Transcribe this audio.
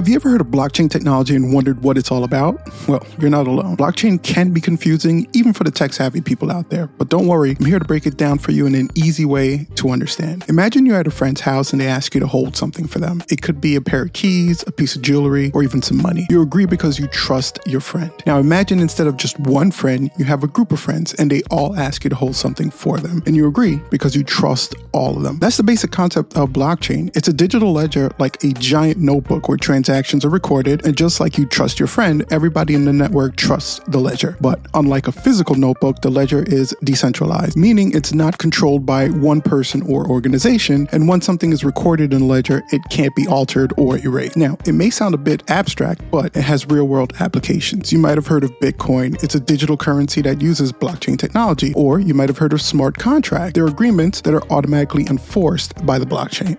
Have you ever heard of blockchain technology and wondered what it's all about? Well, you're not alone. Blockchain can be confusing even for the tech savvy people out there, but don't worry, I'm here to break it down for you in an easy way to understand. Imagine you're at a friend's house and they ask you to hold something for them. It could be a pair of keys, a piece of jewelry, or even some money. You agree because you trust your friend. Now imagine instead of just one friend, you have a group of friends and they all ask you to hold something for them. And you agree because you trust all of them. That's the basic concept of blockchain. It's a digital ledger like a giant notebook where transactions transactions are recorded, and just like you trust your friend, everybody in the network trusts the ledger. But unlike a physical notebook, the ledger is decentralized, meaning it's not controlled by one person or organization, and once something is recorded in a ledger, it can't be altered or erased. Now, it may sound a bit abstract, but it has real world applications. You might have heard of Bitcoin, it's a digital currency that uses blockchain technology, or you might have heard of smart contracts. They're agreements that are automatically enforced by the blockchain.